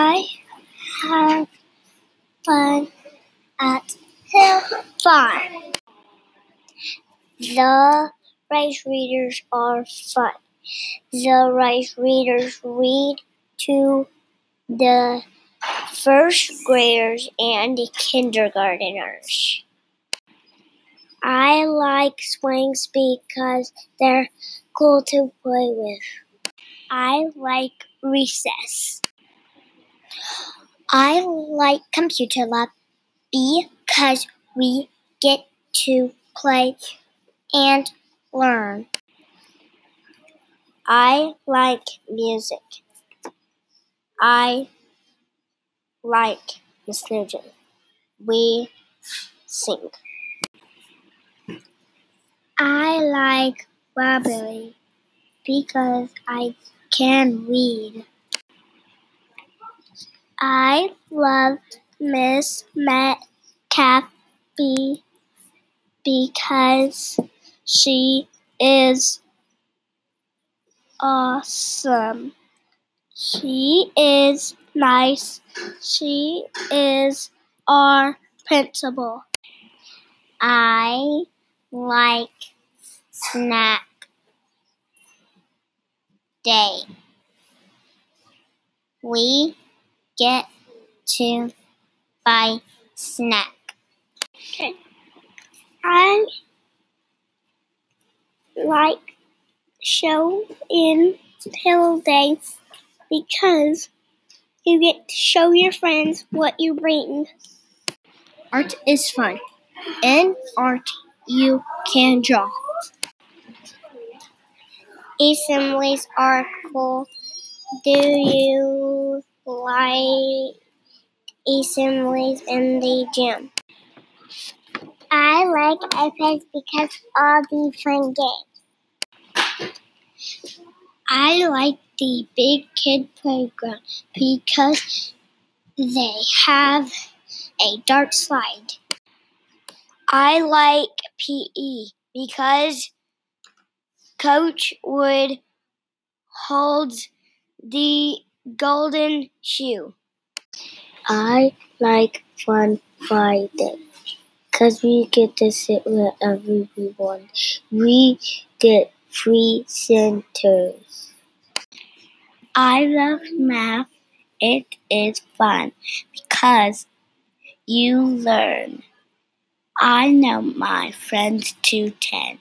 I have fun at Hill Farm. The rice readers are fun. The rice readers read to the first graders and the kindergarteners. I like swings because they're cool to play with. I like recess. I like computer lab because we get to play and learn. I like music. I like Miss Nugent. We sing. I like library because I can read. I love Miss Metcalf because she is awesome. She is nice. She is our principal. I like snack day. We get to buy snack. Okay. I like show in Pillow Day because you get to show your friends what you bring. Art is fun. In art, you can draw. Assemblies are cool. Do you like assemblies in the gym? I like iPads because all the fun games. I like the big kid playground because they have a dart slide. I like PE because Coach Wood holds the golden shoe. I like Fun Friday because we get to sit wherever we want. We get free centers. I love math. It is fun because you learn. I know my friends to 10.